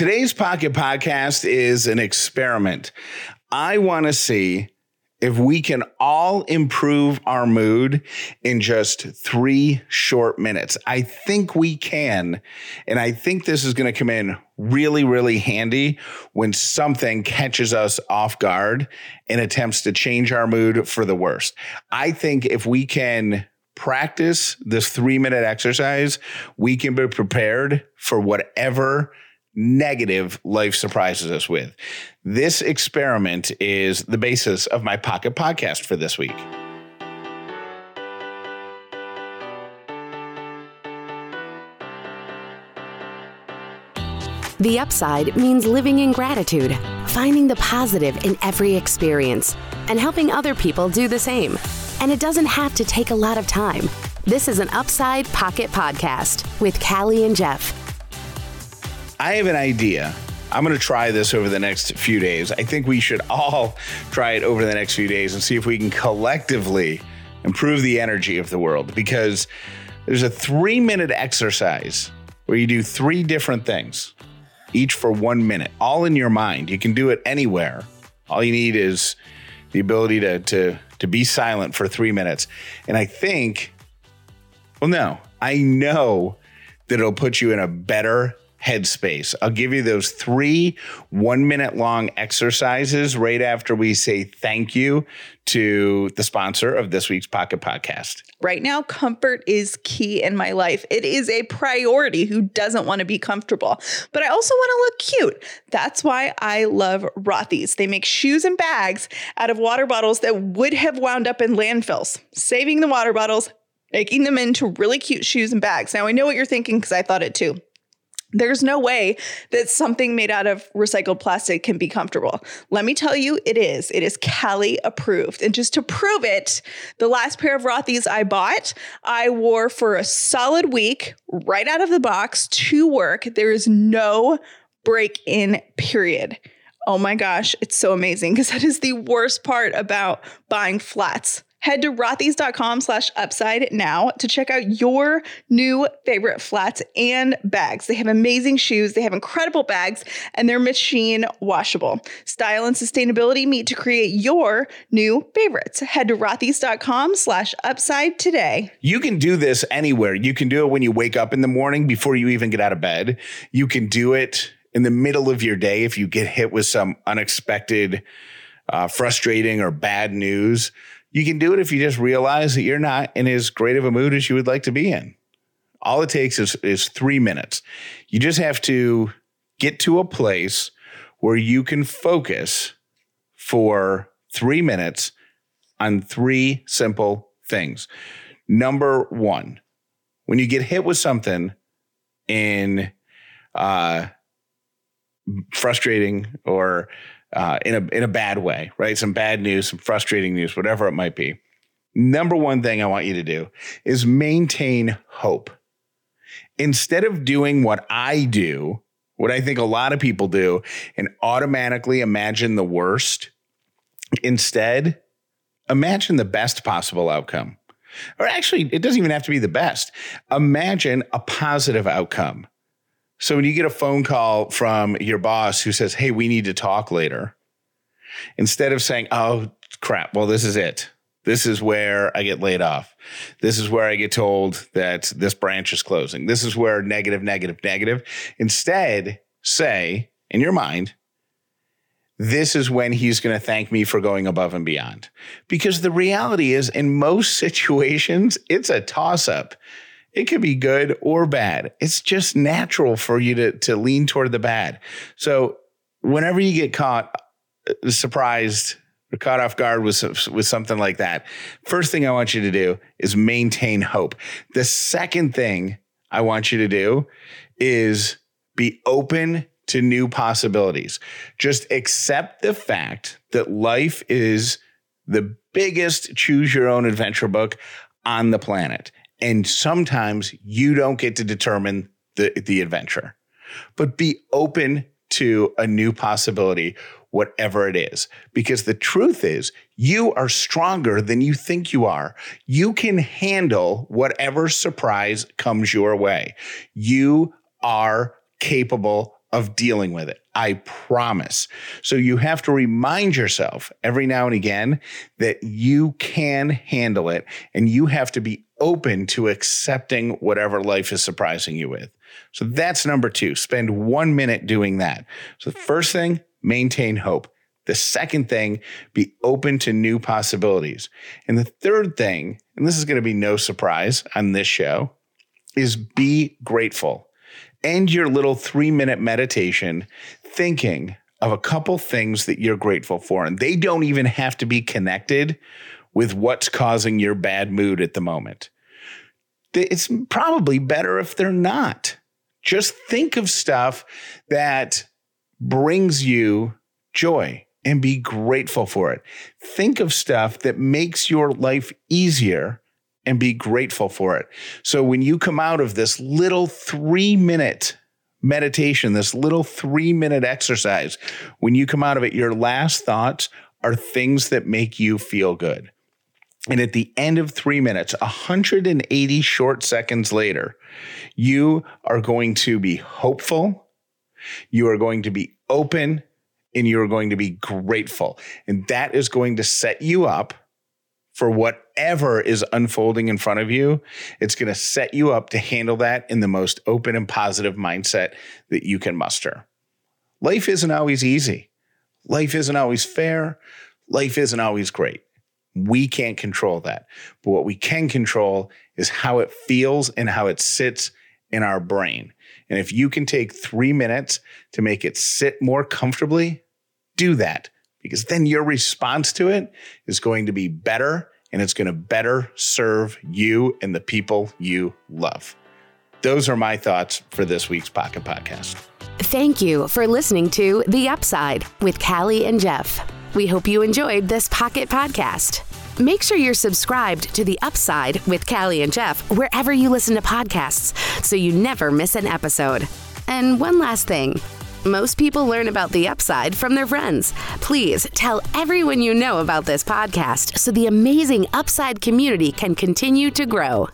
Today's Pocket Podcast is an experiment. I want to see if we can all improve our mood in just three short minutes. I think we can. And I think this is going to come in really, really handy when something catches us off guard and attempts to change our mood for the worst. I think if we can practice this three minute exercise, we can be prepared for whatever negative life surprises us with. This experiment is the basis of my pocket podcast for this week. The upside means living in gratitude, finding the positive in every experience, and helping other people do the same. And it doesn't have to take a lot of time. This is an Upside Pocket Podcast with Callie and Jeff. I have an idea. I'm going to try this over the next few days. I think we should all try it over the next few days and see if we can collectively improve the energy of the world because there's a three minute exercise where you do three different things, each for one minute, all in your mind. You can do it anywhere. All you need is the ability to, to, to be silent for three minutes. And I think, well, no, I know that it'll put you in a better headspace. I'll give you those three one minute long exercises right after we say thank you to the sponsor of this week's Pocket Podcast. Right now, comfort is key in my life. It is a priority. Who doesn't want to be comfortable? But I also want to look cute. That's why I love Rothy's. They make shoes and bags out of water bottles that would have wound up in landfills, saving the water bottles, making them into really cute shoes and bags. Now, I know what you're thinking because I thought it too. There's no way that something made out of recycled plastic can be comfortable. Let me tell you, it is. It is Callie approved. And just to prove it, the last pair of Rothy's I bought, I wore for a solid week right out of the box to work. There is no break in period. Oh my gosh, it's so amazing because that is the worst part about buying flats. Head to rothys.com slash upside now to check out your new favorite flats and bags. They have amazing shoes, they have incredible bags, and they're machine washable. Style and sustainability meet to create your new favorites. Head to rothys.com slash upside today. You can do this anywhere. You can do it when you wake up in the morning before you even get out of bed. You can do it in the middle of your day if you get hit with some unexpected, uh, frustrating, or bad news. You can do it if you just realize that you're not in as great of a mood as you would like to be in. All it takes is, is three minutes. You just have to get to a place where you can focus for three minutes on three simple things. Number one, when you get hit with something in uh, frustrating or uh, in a in a bad way, right? Some bad news, some frustrating news, whatever it might be. Number one thing I want you to do is maintain hope. Instead of doing what I do, what I think a lot of people do, and automatically imagine the worst, instead, imagine the best possible outcome. Or actually, it doesn't even have to be the best. Imagine a positive outcome. So when you get a phone call from your boss who says, Hey, we need to talk later, instead of saying, Oh, crap, well, this is it. This is where I get laid off. This is where I get told that this branch is closing. This is where negative, negative, negative. Instead, say in your mind, this is when he's going to thank me for going above and beyond. Because the reality is, in most situations, it's a toss up. It could be good or bad. It's just natural for you to, to lean toward the bad. So whenever you get caught uh, surprised or caught off guard with, with something like that, first thing I want you to do is maintain hope. The second thing I want you to do is be open to new possibilities. Just accept the fact that life is the biggest choose your own adventure book on the planet. And sometimes you don't get to determine the, the adventure, but be open to a new possibility, whatever it is. Because the truth is, you are stronger than you think you are. You can handle whatever surprise comes your way. You are capable of dealing with it. I promise. So you have to remind yourself every now and again that you can handle it and you have to be open to accepting whatever life is surprising you with. So that's number two. Spend one minute doing that. So the first thing, maintain hope. The second thing, be open to new possibilities. And the third thing, and this is going to be no surprise on this show, is be grateful. End your little three minute meditation thinking of a couple things that you're grateful for. And they don't even have to be connected with what's causing your bad mood at the moment. It's probably better if they're not. Just think of stuff that brings you joy and be grateful for it. Think of stuff that makes your life easier and be grateful for it. So when you come out of this little three minute meditation, this little three minute exercise, when you come out of it, your last thoughts are things that make you feel good. And at the end of three minutes, 180 short seconds later, you are going to be hopeful. You are going to be open and you are going to be grateful. And that is going to set you up for whatever is unfolding in front of you. It's going to set you up to handle that in the most open and positive mindset that you can muster. Life isn't always easy. Life isn't always fair. Life isn't always great. We can't control that. But what we can control is how it feels and how it sits in our brain. And if you can take three minutes to make it sit more comfortably, do that because then your response to it is going to be better and it's going to better serve you and the people you love. Those are my thoughts for this week's Pocket Podcast. Thank you for listening to The Upside with Callie and Jeff. We hope you enjoyed this Pocket Podcast. Make sure you're subscribed to The Upside with Callie and Jeff wherever you listen to podcasts so you never miss an episode. And one last thing. Most people learn about the upside from their friends. Please tell everyone you know about this podcast so the amazing upside community can continue to grow.